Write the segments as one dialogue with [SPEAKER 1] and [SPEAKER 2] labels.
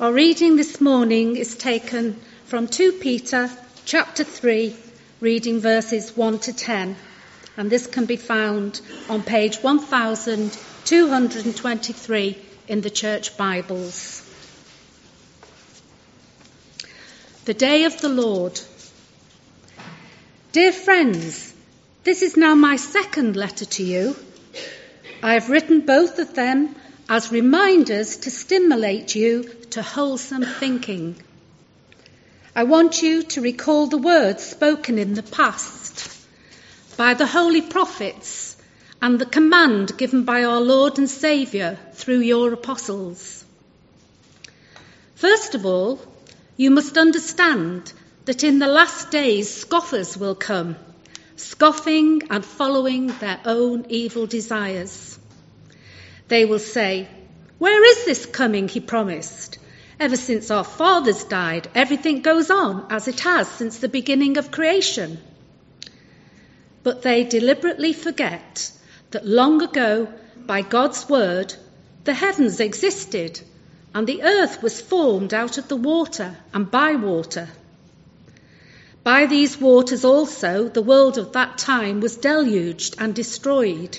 [SPEAKER 1] Our reading this morning is taken from 2 Peter chapter 3, reading verses 1 to 10, and this can be found on page 1223 in the Church Bibles. The Day of the Lord. Dear friends, this is now my second letter to you. I have written both of them as reminders to stimulate you to wholesome thinking. I want you to recall the words spoken in the past by the holy prophets and the command given by our Lord and Saviour through your apostles. First of all, you must understand that in the last days scoffers will come, scoffing and following their own evil desires. They will say, Where is this coming he promised? Ever since our fathers died, everything goes on as it has since the beginning of creation. But they deliberately forget that long ago, by God's word, the heavens existed and the earth was formed out of the water and by water. By these waters also, the world of that time was deluged and destroyed.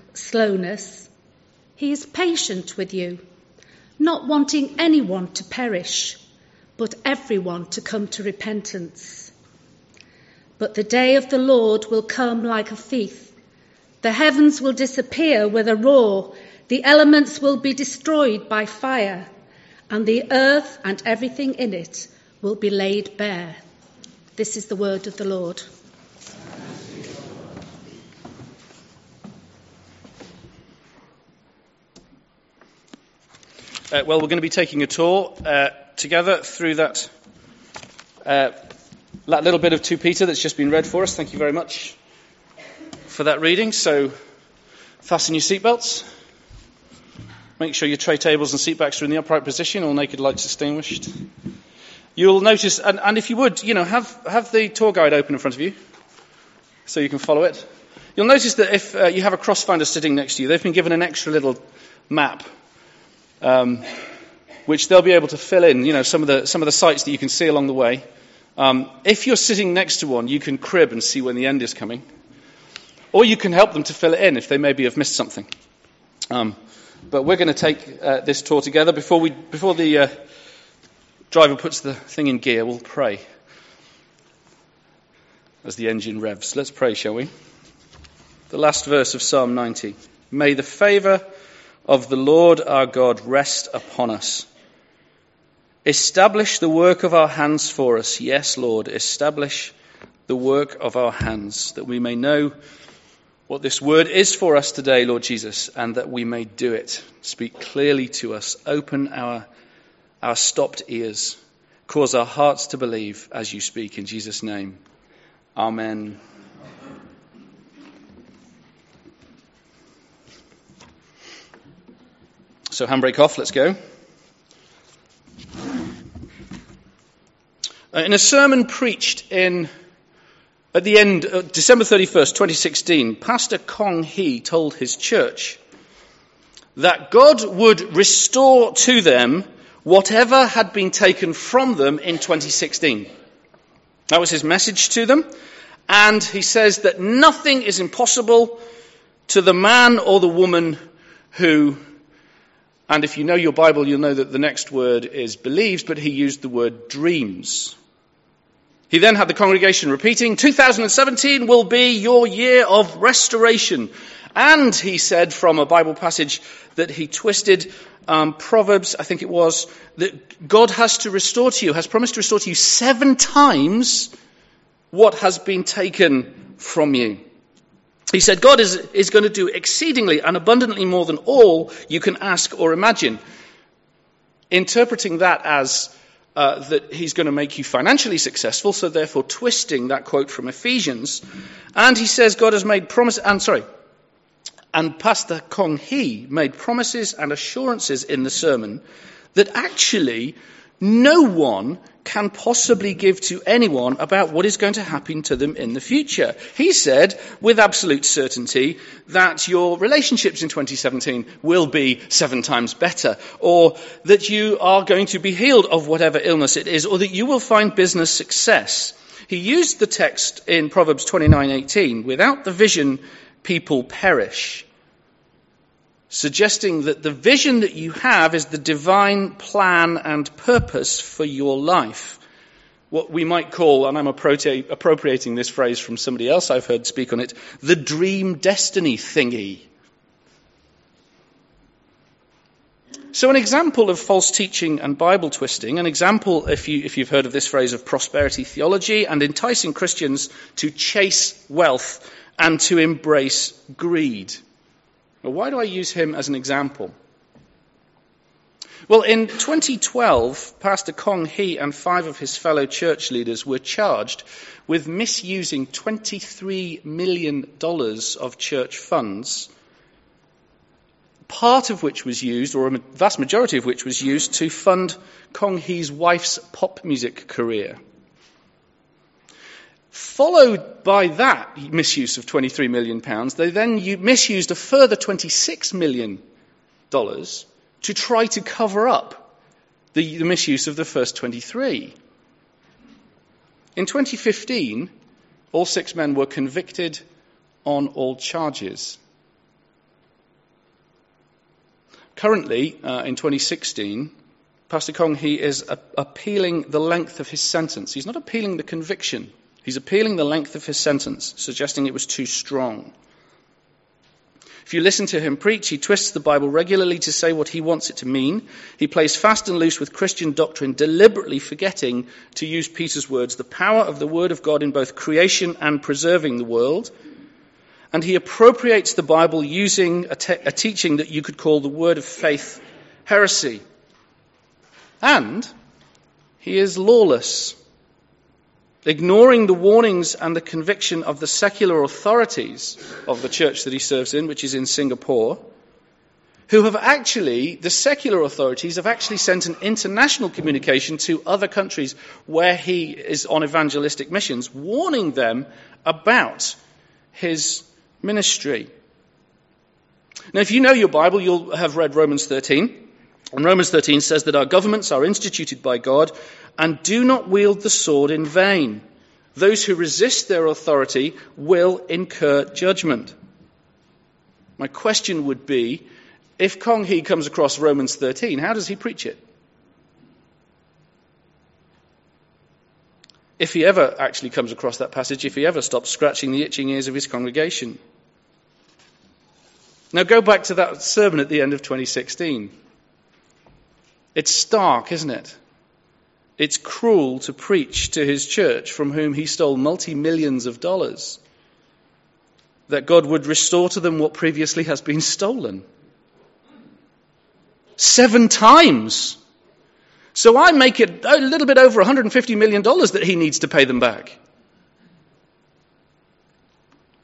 [SPEAKER 1] slowness. He is patient with you, not wanting anyone to perish, but everyone to come to repentance. But the day of the Lord will come like a thief. The heavens will disappear with a roar, the elements will be destroyed by fire, and the earth and everything in it will be laid bare. This is the word of the Lord.
[SPEAKER 2] Uh, well, we're going to be taking a tour uh, together through that, uh, that little bit of 2 Peter that's just been read for us. Thank you very much for that reading. So, fasten your seatbelts. Make sure your tray tables and seatbacks are in the upright position, all naked lights extinguished. You'll notice, and, and if you would, you know, have, have the tour guide open in front of you so you can follow it. You'll notice that if uh, you have a crossfinder sitting next to you, they've been given an extra little map um, which they'll be able to fill in, you know, some of the, some of the sites that you can see along the way. Um, if you're sitting next to one, you can crib and see when the end is coming. Or you can help them to fill it in if they maybe have missed something. Um, but we're going to take uh, this tour together. Before, we, before the uh, driver puts the thing in gear, we'll pray as the engine revs. Let's pray, shall we? The last verse of Psalm 90. May the favour of the Lord our God rest upon us. Establish the work of our hands for us. Yes, Lord, establish the work of our hands, that we may know what this word is for us today, Lord Jesus, and that we may do it. Speak clearly to us. Open our, our stopped ears. Cause our hearts to believe as you speak. In Jesus' name. Amen. So, handbrake off, let's go. Uh, in a sermon preached in, at the end, uh, December 31st, 2016, Pastor Kong Hee told his church that God would restore to them whatever had been taken from them in 2016. That was his message to them. And he says that nothing is impossible to the man or the woman who and if you know your Bible, you'll know that the next word is believes, but he used the word dreams. He then had the congregation repeating, 2017 will be your year of restoration. And he said from a Bible passage that he twisted, um, Proverbs, I think it was, that God has to restore to you, has promised to restore to you seven times what has been taken from you. He said, God is, is going to do exceedingly and abundantly more than all you can ask or imagine. interpreting that as uh, that he's going to make you financially successful, so therefore twisting that quote from Ephesians. And he says God has made promises, and sorry, and Pastor Kong Hee made promises and assurances in the sermon that actually no one can possibly give to anyone about what is going to happen to them in the future. He said with absolute certainty that your relationships in 2017 will be seven times better, or that you are going to be healed of whatever illness it is, or that you will find business success. He used the text in Proverbs 29:18, without the vision people perish suggesting that the vision that you have is the divine plan and purpose for your life. What we might call, and I'm appropriating this phrase from somebody else I've heard speak on it, the dream destiny thingy. So, an example of false teaching and Bible twisting, an example, if, you, you've heard of this phrase, of prosperity theology and enticing Christians to chase wealth and to embrace greed. Well, why do I use him as an example? Well, in 2012, Pastor Kong Hee and five of his fellow church leaders were charged with misusing $23 million of church funds, part of which was used, or a vast majority of which was used, to fund Kong Hee's wife's pop music career. Followed by that misuse of 23 million pounds, they then misused a further 26 million dollars to try to cover up the, the misuse of the first 23. In 2015, all six men were convicted on all charges. Currently, uh, in 2016, Pastor Kong, he is a- appealing the length of his sentence. He's not appealing the conviction. He's appealing the length of his sentence, suggesting it was too strong. If you listen to him preach, he twists the Bible regularly to say what he wants it to mean. He plays fast and loose with Christian doctrine, deliberately forgetting, to use Peter's words, the power of the Word of God in both creation and preserving the world. And he appropriates the Bible using a, te- a teaching that you could call the Word of faith heresy. And he is lawless ignoring the warnings and the conviction of the secular authorities of the church that he serves in, which is in Singapore, who have actually, the secular authorities have actually sent an international communication to other countries where he is on evangelistic missions, warning them about his ministry. Now, if you know your Bible, you'll have read Romans 13. And Romans 13 says that our governments are instituted by God and do not wield the sword in vain. Those who resist their authority will incur judgment. My question would be if Kong Hee comes across Romans 13, how does he preach it? If he ever actually comes across that passage, if he ever stops scratching the itching ears of his congregation. Now go back to that sermon at the end of 2016. It's stark, isn't it? It's cruel to preach to his church from whom he stole multi millions of dollars that God would restore to them what previously has been stolen. Seven times. So I make it a little bit over $150 million that he needs to pay them back.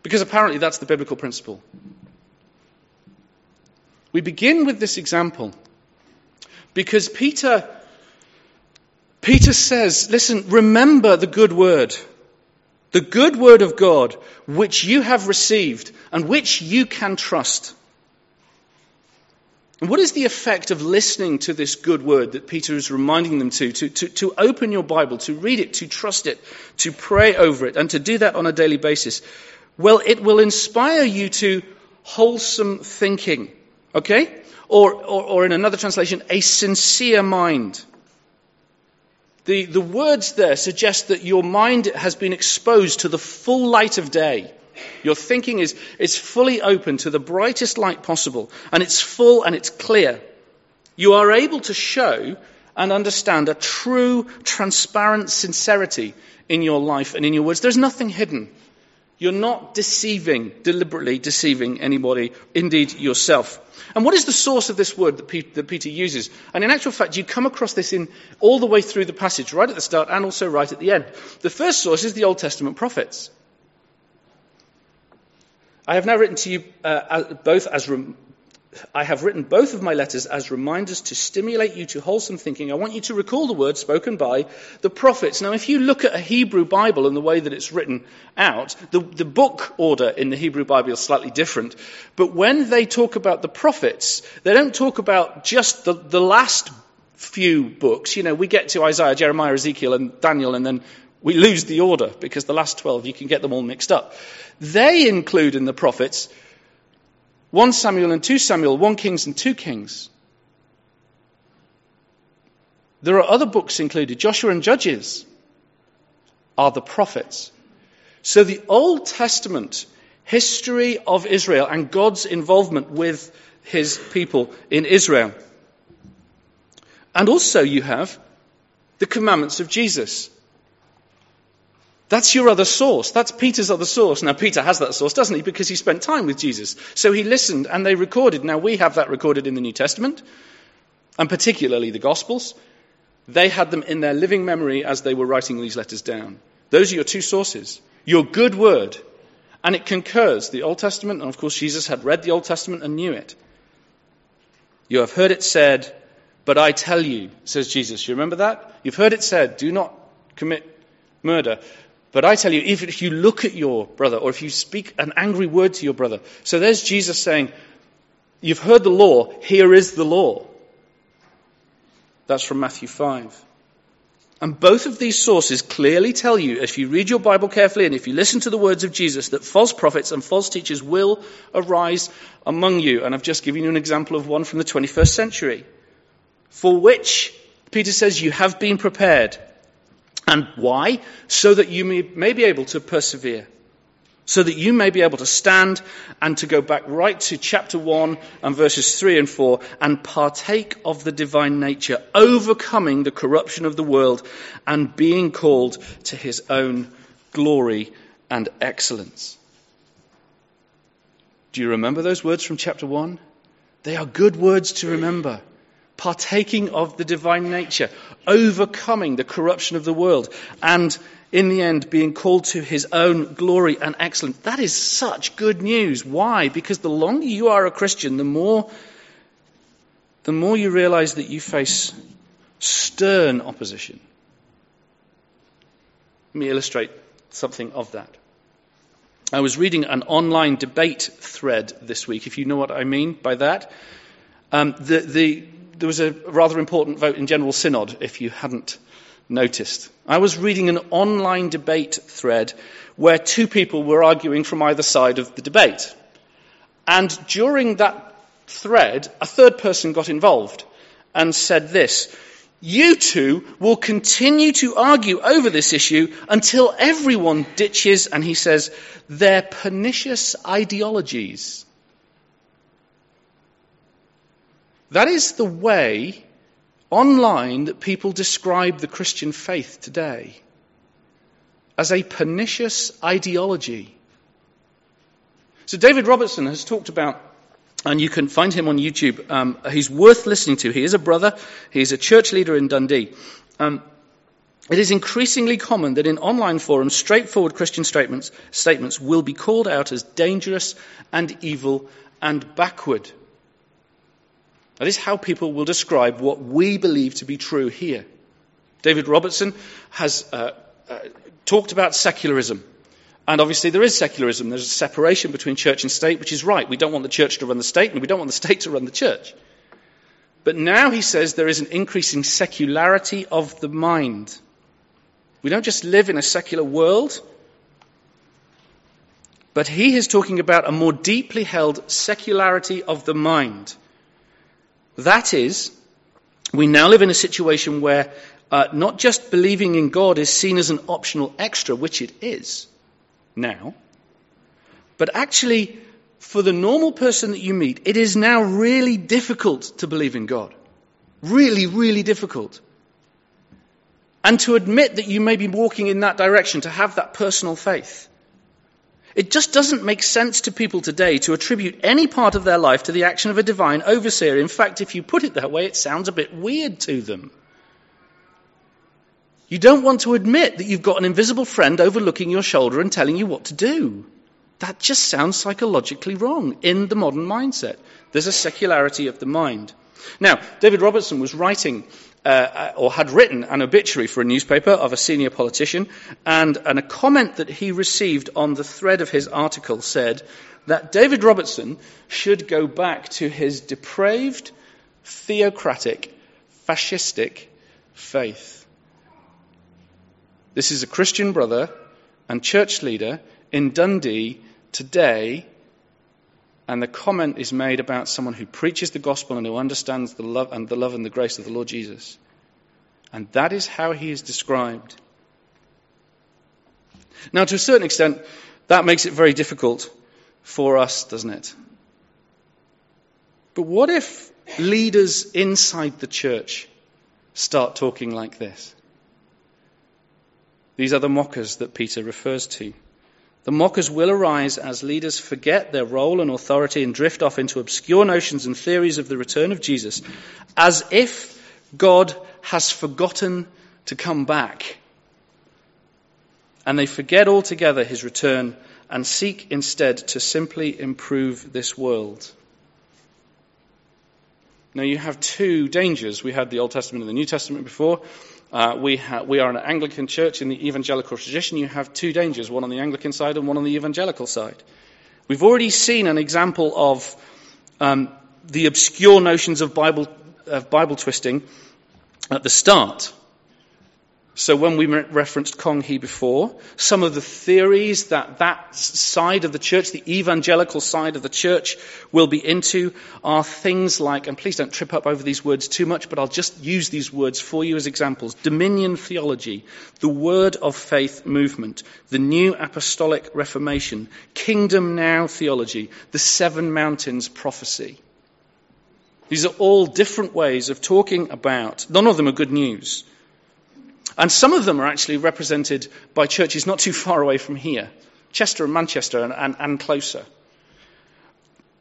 [SPEAKER 2] Because apparently that's the biblical principle. We begin with this example because Peter, Peter says, listen, remember the good word. The good word of God, which you have received and which you can trust. And what is the effect of listening to this good word that Peter is reminding them to, to, to? To open your Bible, to read it, to trust it, to pray over it, and to do that on a daily basis. Well, it will inspire you to wholesome thinking. Okay? Or, or, or in another translation, a sincere mind. The, the words there suggest that your mind has been exposed to the full light of day. Your thinking is, is fully open to the brightest light possible, and it's full and it's clear. You are able to show and understand a true, transparent sincerity in your life and in your words. There's nothing hidden. You're not deceiving, deliberately deceiving anybody, indeed yourself. And what is the source of this word that Peter, that Peter, uses? And in actual fact, you come across this in all the way through the passage, right at the start and also right at the end. The first source is the Old Testament prophets. I have now written to you uh, both as rem- I have written both of my letters as reminders to stimulate you to wholesome thinking. I want you to recall the words spoken by the prophets. Now, if you look at a Hebrew Bible and the way that it's written out, the, the book order in the Hebrew Bible is slightly different. But when they talk about the prophets, they don't talk about just the, the last few books. You know, we get to Isaiah, Jeremiah, Ezekiel, and Daniel, and then we lose the order because the last 12, you can get them all mixed up. They include in the prophets 1 Samuel and 2 Samuel, 1 Kings and 2 Kings. There are other books included. Joshua and Judges are the prophets. So the Old Testament history of Israel and God's involvement with his people in Israel. And also you have the commandments of Jesus. That's your other source. That's Peter's other source. Now, Peter has that source, doesn't he? Because he spent time with Jesus. So he listened and they recorded. Now, we have that recorded in the New Testament, and particularly the Gospels. They had them in their living memory as they were writing these letters down. Those are your two sources. Your good word, and it concurs. The Old Testament, and of course, Jesus had read the Old Testament and knew it. You have heard it said, but I tell you, says Jesus. You remember that? You've heard it said, do not commit murder. But I tell you, even if you look at your brother or if you speak an angry word to your brother, so there's Jesus saying, You've heard the law, here is the law. That's from Matthew 5. And both of these sources clearly tell you, if you read your Bible carefully and if you listen to the words of Jesus, that false prophets and false teachers will arise among you. And I've just given you an example of one from the 21st century, for which Peter says you have been prepared. And why? So that you may, may, be able to persevere. So that you may be able to stand and to go back right to chapter 1 and verses 3 and 4 and partake of the divine nature, overcoming the corruption of the world and being called to his own glory and excellence. Do you remember those words from chapter 1? They are good words to remember partaking of the divine nature, overcoming the corruption of the world, and in the end being called to his own glory and excellence. That is such good news. Why? Because the longer you are a Christian, the more, the more you realize that you face stern opposition. Let me illustrate something of that. I was reading an online debate thread this week, if you know what I mean by that. Um, the, the, there was a rather important vote in General Synod, if you hadn't noticed. I was reading an online debate thread where two people were arguing from either side of the debate. And during that thread, a third person got involved and said this You two will continue to argue over this issue until everyone ditches, and he says, their pernicious ideologies. That is the way online that people describe the Christian faith today as a pernicious ideology. So David Robertson has talked about, and you can find him on YouTube. Um, he's worth listening to. He is a brother. He is a church leader in Dundee. Um, it is increasingly common that in online forums, straightforward Christian statements, statements will be called out as dangerous and evil and backward. That is how people will describe what we believe to be true here. David Robertson has uh, uh, talked about secularism. And obviously, there is secularism. There's a separation between church and state, which is right. We don't want the church to run the state, and we don't want the state to run the church. But now he says there is an increasing secularity of the mind. We don't just live in a secular world, but he is talking about a more deeply held secularity of the mind. That is, we now live in a situation where uh, not just believing in God is seen as an optional extra, which it is now, but actually, for the normal person that you meet, it is now really difficult to believe in God. Really, really difficult. And to admit that you may be walking in that direction, to have that personal faith. It just doesn't make sense to people today to attribute any part of their life to the action of a divine overseer. In fact, if you put it that way, it sounds a bit weird to them. You don't want to admit that you've got an invisible friend overlooking your shoulder and telling you what to do. That just sounds psychologically wrong in the modern mindset. There's a secularity of the mind. Now, David Robertson was writing uh, or had written an obituary for a newspaper of a senior politician, and, and a comment that he received on the thread of his article said that David Robertson should go back to his depraved, theocratic, fascistic faith. This is a Christian brother and church leader in Dundee today and the comment is made about someone who preaches the gospel and who understands the love and the love and the grace of the Lord Jesus. And that is how he is described. Now, to a certain extent, that makes it very difficult for us, doesn't it? But what if leaders inside the church start talking like this? These are the mockers that Peter refers to. The mockers will arise as leaders forget their role and authority and drift off into obscure notions and theories of the return of Jesus, as if God has forgotten to come back. And they forget altogether his return and seek instead to simply improve this world. Now, you have two dangers. We had the Old Testament and the New Testament before. Uh, we, ha- we are an Anglican church in the evangelical tradition. You have two dangers, one on the Anglican side and one on the evangelical side. We've already seen an example of um, the obscure notions of Bible, of Bible twisting at the start. So when we referenced Kong Hee before, some of the theories that that side of the church, the evangelical side of the church, will be into are things like, and please don't trip up over these words too much, but I'll just use these words for you as examples. Dominion theology, the word of faith movement, the new apostolic reformation, kingdom now theology, the seven mountains prophecy. These are all different ways of talking about, none of them are good news and some of them are actually represented by churches not too far away from here Chester and Manchester and, and, and closer.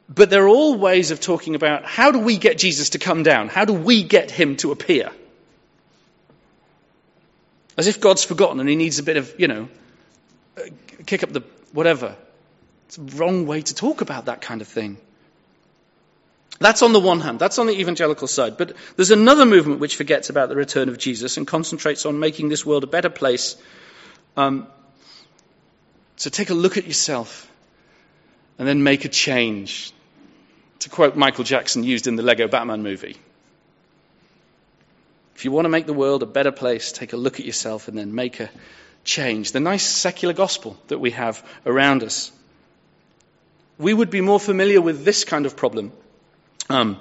[SPEAKER 2] But they're all ways of talking about how do we get Jesus to come down? How do we get him to appear? As if God's forgotten and he needs a bit of, you know, uh, kick up the whatever. It's a wrong way to talk about that kind of thing. That's on the one hand, that's on the evangelical side. But there's another movement which forgets about the return of Jesus and concentrates on making this world a better place. Um, so take a look at yourself and then make a change. To quote Michael Jackson used in the Lego Batman movie. If you want to make the world a better place, take a look at yourself and then make a change. The nice secular gospel that we have around us. We would be more familiar with this kind of problem um,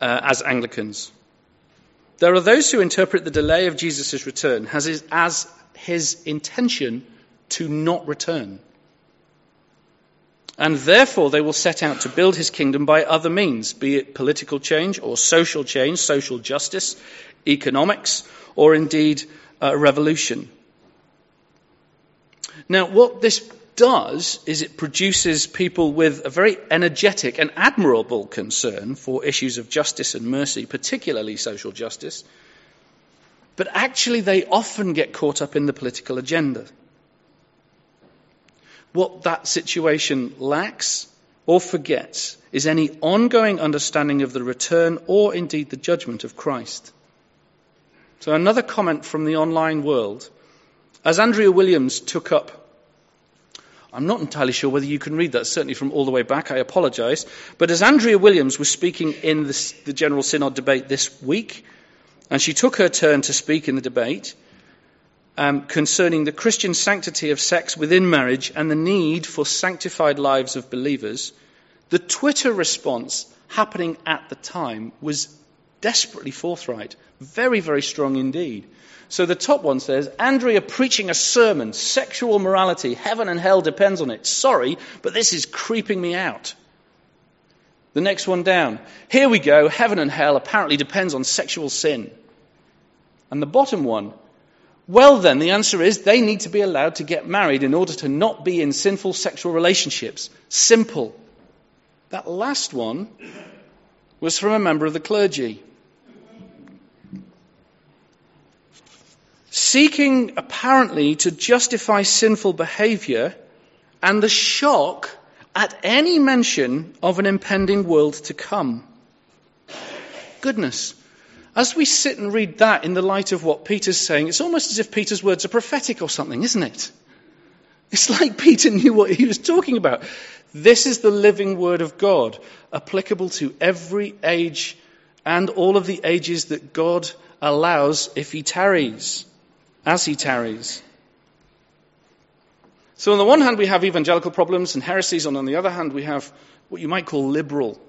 [SPEAKER 2] uh, as Anglicans. There are those who interpret the delay of Jesus' return as his, as his intention to not return. And therefore, they will set out to build his kingdom by other means, be it political change or social change, social justice, economics, or indeed a revolution. Now, what this does is it produces people with a very energetic and admirable concern for issues of justice and mercy, particularly social justice. But actually, they often get caught up in the political agenda. What that situation lacks or forgets is any ongoing understanding of the return or indeed the judgment of Christ. So, another comment from the online world. As Andrea Williams took up I'm not entirely sure whether you can read that, certainly from all the way back. I apologize. But as Andrea Williams was speaking in the, the General Synod debate this week, and she took her turn to speak in the debate um, concerning the Christian sanctity of sex within marriage and the need for sanctified lives of believers, the Twitter response happening at the time was desperately forthright, very, very strong indeed. So the top one says, Andrea preaching a sermon, sexual morality, heaven and hell depends on it. Sorry, but this is creeping me out. The next one down, here we go, heaven and hell apparently depends on sexual sin. And the bottom one, Well, then, the answer is they need to be allowed to get married in order to not be in sinful sexual relationships. Simple. That last one was from a member of the clergy. Seeking apparently to justify sinful behavior and the shock at any mention of an impending world to come. Goodness. As we sit and read that in the light of what Peter's saying, it's almost as if Peter's words are prophetic or something, isn't it? It's like Peter knew what he was talking about. This is the living word of God, applicable to every age and all of the ages that God allows if he tarries, as he tarries. So, on the one hand, we have evangelical problems and heresies, and on the other hand, we have what you might call liberal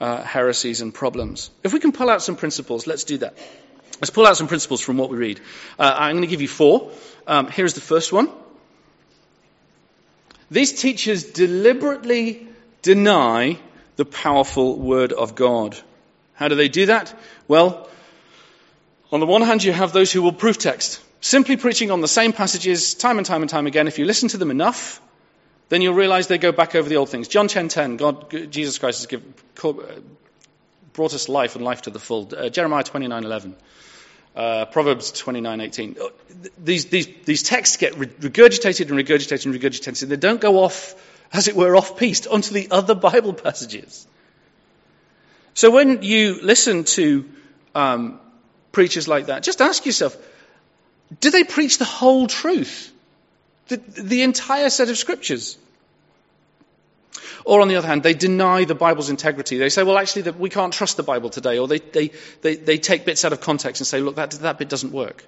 [SPEAKER 2] uh, heresies and problems. If we can pull out some principles, let's do that. Let's pull out some principles from what we read. Uh, I'm going to give you four. Um, here's the first one. These teachers deliberately deny the powerful Word of God. How do they do that? Well, on the one hand, you have those who will proof text, simply preaching on the same passages time and time and time again. If you listen to them enough, then you'll realize they go back over the old things. John 10:10, God, Jesus Christ has given, brought us life and life to the full. Uh, Jeremiah 29:11, uh, Proverbs 29:18. Uh, these, these, these texts get regurgitated and regurgitated and regurgitated. They don't go off, as it were, off piste onto the other Bible passages. So when you listen to um, preachers like that, just ask yourself: Do they preach the whole truth? The, the entire set of scriptures. Or on the other hand, they deny the Bible's integrity. They say, well, actually, that we can't trust the Bible today. Or they, they, they, they take bits out of context and say, look, that, that bit doesn't work.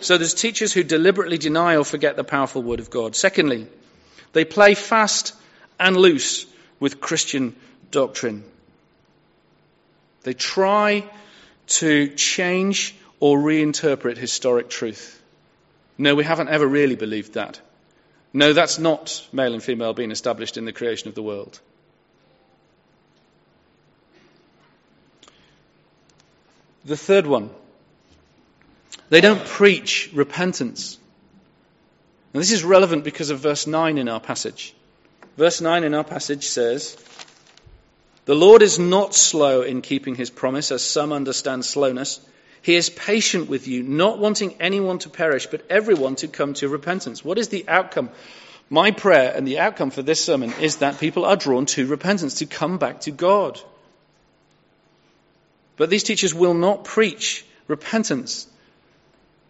[SPEAKER 2] So there's teachers who deliberately deny or forget the powerful word of God. Secondly, they play fast and loose with Christian doctrine. They try to change or reinterpret historic truth. No, we haven't ever really believed that. No, that's not male and female being established in the creation of the world. The third one, they don't preach repentance. And this is relevant because of verse 9 in our passage. Verse 9 in our passage says, The Lord is not slow in keeping his promise, as some understand slowness he is patient with you, not wanting anyone to perish, but everyone to come to repentance. What is the outcome? My prayer and the outcome for this sermon is that people are drawn to repentance, to come back to God. But these teachers will not preach repentance.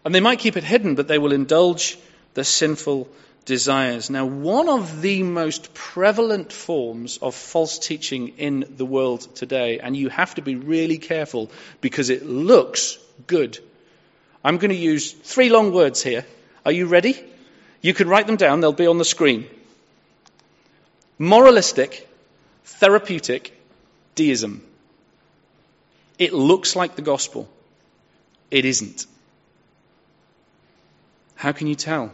[SPEAKER 2] And they might keep it hidden, but they will indulge the sinful desires. Now, one of the most prevalent forms of false teaching in the world today, and you have to be really careful because it looks good. I'm going to use three long words here. Are you ready? You can write them down, they'll be on the screen. Moralistic, therapeutic, deism. It looks like the gospel. It isn't. How can you tell?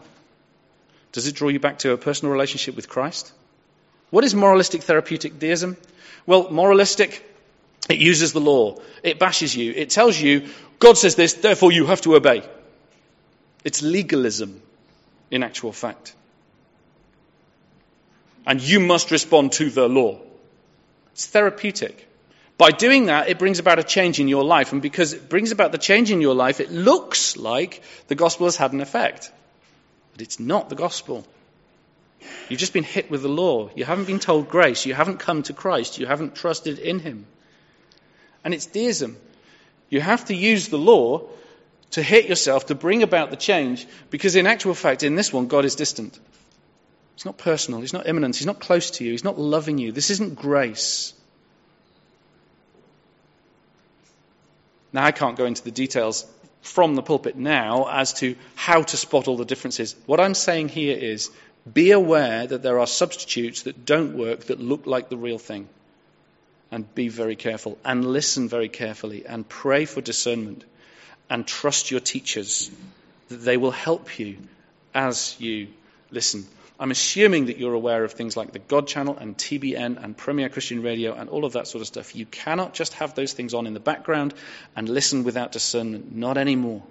[SPEAKER 2] Does it draw you back to a personal relationship with Christ? What is moralistic therapeutic deism? Well, moralistic, it uses the law. It bashes you. It tells you, God says this, therefore you have to obey. It's legalism, in actual fact. And you must respond to the law. It's therapeutic. By doing that, it brings about a change in your life. And because it brings about the change in your life, it looks like the gospel has had an effect. But it's not the gospel. You've just been hit with the law. You haven't been told grace. You haven't come to Christ. You haven't trusted in Him. And it's deism. You have to use the law to hit yourself, to bring about the change, because in actual fact, in this one, God is distant. He's not personal. He's not immanent. He's not close to you. He's not loving you. This isn't grace. Now, I can't go into the details from the pulpit now as to how to spot all the differences. What I'm saying here is be aware that there are substitutes that don't work that look like the real thing. And be very careful and listen very carefully and pray for discernment and trust your teachers that they will help you as you listen. I'm assuming that you're aware of things like the God Channel and TBN and Premier Christian Radio and all of that sort of stuff. You cannot just have those things on in the background and listen without discernment. Not anymore.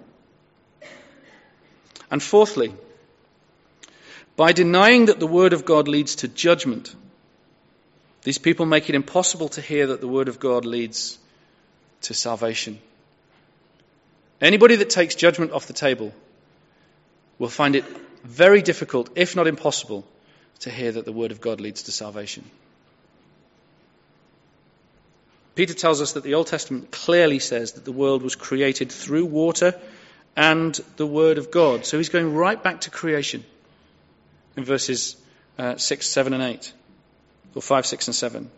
[SPEAKER 2] And fourthly, by denying that the Word of God leads to judgment, these people make it impossible to hear that the Word of God leads to salvation. Anybody that takes judgment off the table will find it very difficult, if not impossible, to hear that the Word of God leads to salvation. Peter tells us that the Old Testament clearly says that the world was created through water and the Word of God. So he's going right back to creation in verses uh, 6, 7, and 8, or 5, 6, and 7.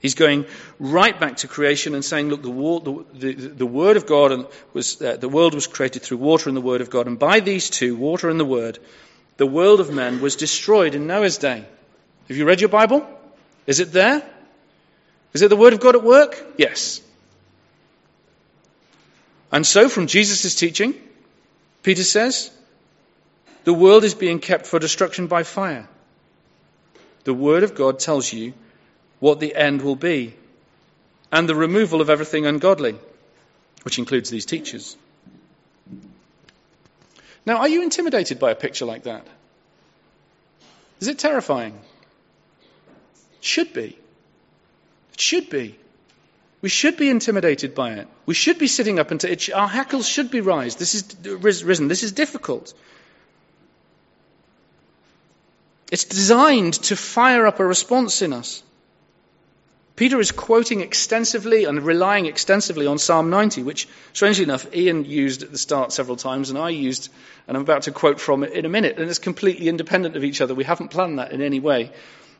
[SPEAKER 2] He's going right back to creation and saying, look, the, the, the, the Word of God was, uh, the world was created through water and the Word of God. And by these two, water and the Word, the world of men was destroyed in Noah's day. Have you read your Bible? Is it there? Is it the Word of God at work? Yes. And so, from Jesus' teaching, Peter says, the world is being kept for destruction by fire. The Word of God tells you what the end will be and the removal of everything ungodly, which includes these teachers. Now, are you intimidated by a picture like that? Is it terrifying? It should be. It should be. We should be intimidated by it. We should be sitting up and our hackles should be raised. This is risen. This is difficult. It's designed to fire up a response in us. Peter is quoting extensively and relying extensively on Psalm 90, which, strangely enough, Ian used at the start several times, and I used, and I'm about to quote from it in a minute, and it's completely independent of each other. We haven't planned that in any way.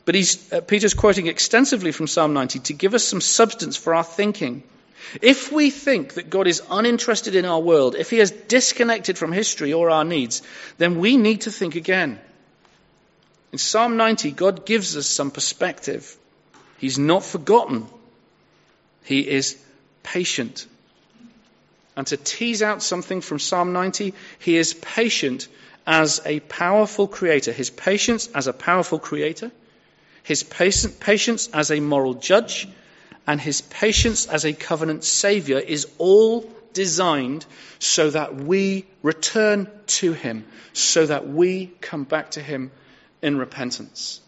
[SPEAKER 2] But uh, Peter's quoting extensively from Psalm 90 to give us some substance for our thinking. If we think that God is uninterested in our world, if he has disconnected from history or our needs, then we need to think again. In Psalm 90, God gives us some perspective. He's not forgotten. He is patient. And to tease out something from Psalm 90, he is patient as a powerful creator. His patience as a powerful creator his patience as a moral judge, and his patience as a covenant savior is all designed so that we return to him, so that we come back to him in repentance.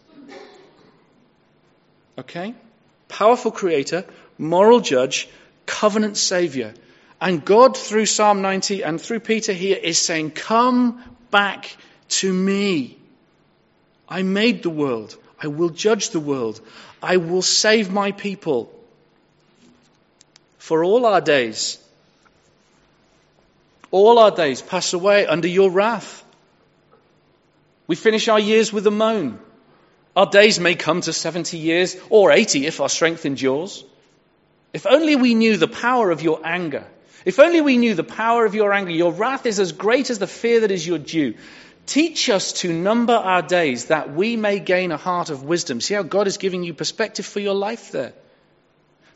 [SPEAKER 2] Okay? Powerful creator, moral judge, covenant savior. And God, through Psalm 90 and through Peter here, is saying, Come back to me. I made the world. I will judge the world. I will save my people. For all our days, all our days pass away under your wrath. We finish our years with a moan. Our days may come to 70 years or 80 if our strength endures. If only we knew the power of your anger. If only we knew the power of your anger. Your wrath is as great as the fear that is your due. Teach us to number our days that we may gain a heart of wisdom. See how God is giving you perspective for your life there.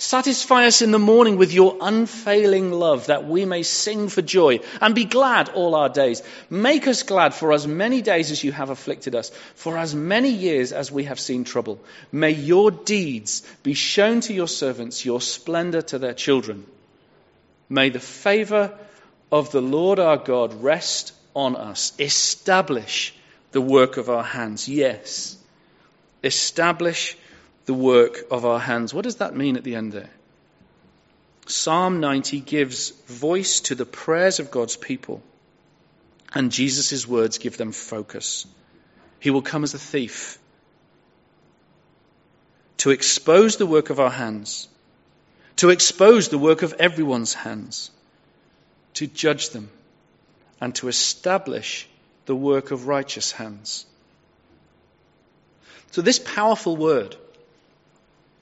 [SPEAKER 2] Satisfy us in the morning with your unfailing love that we may sing for joy and be glad all our days. Make us glad for as many days as you have afflicted us, for as many years as we have seen trouble. May your deeds be shown to your servants, your splendor to their children. May the favor of the Lord our God rest on us. Establish the work of our hands. Yes. Establish the work of our hands. What does that mean at the end there? Psalm 90 gives voice to the prayers of God's people, and Jesus' words give them focus. He will come as a thief to expose the work of our hands, to expose the work of everyone's hands, to judge them, and to establish the work of righteous hands. So, this powerful word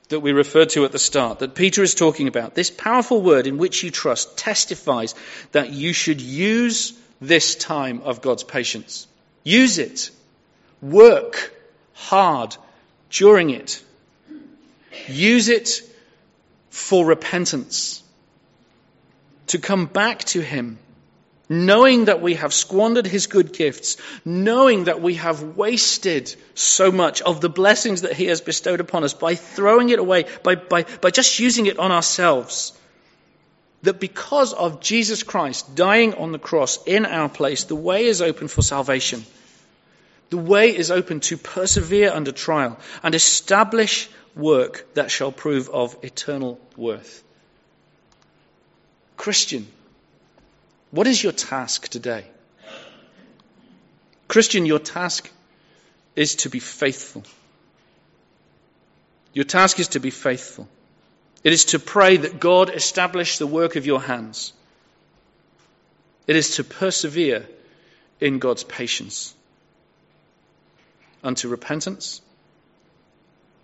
[SPEAKER 2] that we referred to at the start, that Peter is talking about, this powerful word in which you trust, testifies that you should use this time of God's patience. Use it. Work hard during it. Use it for repentance. To come back to Him knowing that we have squandered his good gifts, knowing that we have wasted so much of the blessings that he has bestowed upon us by throwing it away, by, by, by just using it on ourselves, that because of Jesus Christ dying on the cross in our place, the way is open for salvation. The way is open to persevere under trial and establish work that shall prove of eternal worth. Christian, what is your task today? Christian, your task is to be faithful. Your task is to be faithful. It is to pray that God establish the work of your hands. It is to persevere in God's patience unto repentance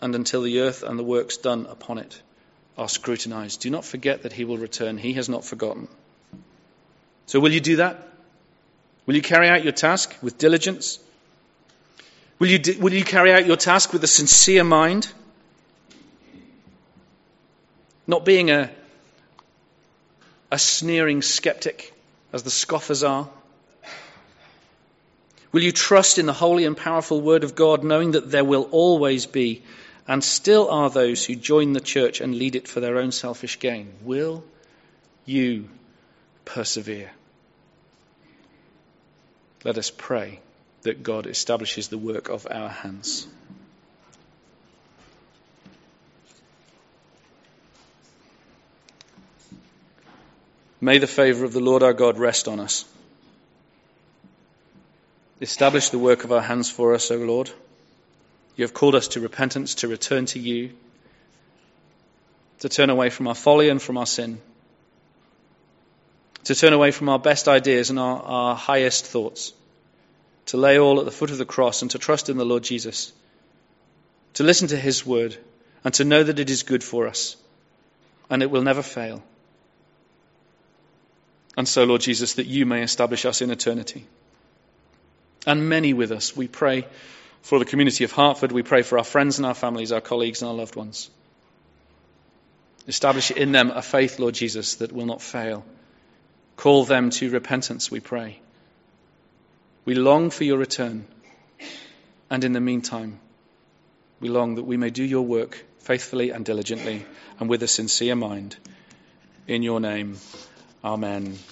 [SPEAKER 2] and until the earth and the works done upon it are scrutinized. Do not forget that he will return. He has not forgotten. So, will you do that? Will you carry out your task with diligence? Will you, will you carry out your task with a sincere mind? Not being a, a sneering skeptic, as the scoffers are. Will you trust in the holy and powerful Word of God, knowing that there will always be and still are those who join the church and lead it for their own selfish gain? Will you persevere? Let us pray that God establishes the work of our hands. May the favour of the Lord our God rest on us. Establish the work of our hands for us, O Lord. You have called us to repentance, to return to you, to turn away from our folly and from our sin, to turn away from our best ideas and our, our highest thoughts, to lay all at the foot of the cross and to trust in the Lord Jesus, to listen to his word and to know that it is good for us and it will never fail. And so, Lord Jesus, that you may establish us in eternity and many with us. We pray for the community of Hartford. We pray for our friends and our families, our colleagues and our loved ones. Establish in them a faith, Lord Jesus, that will not fail. Call them to repentance, we pray. We long for your return. And in the meantime, we long that we may do your work faithfully and diligently and with a sincere mind. In your name, amen.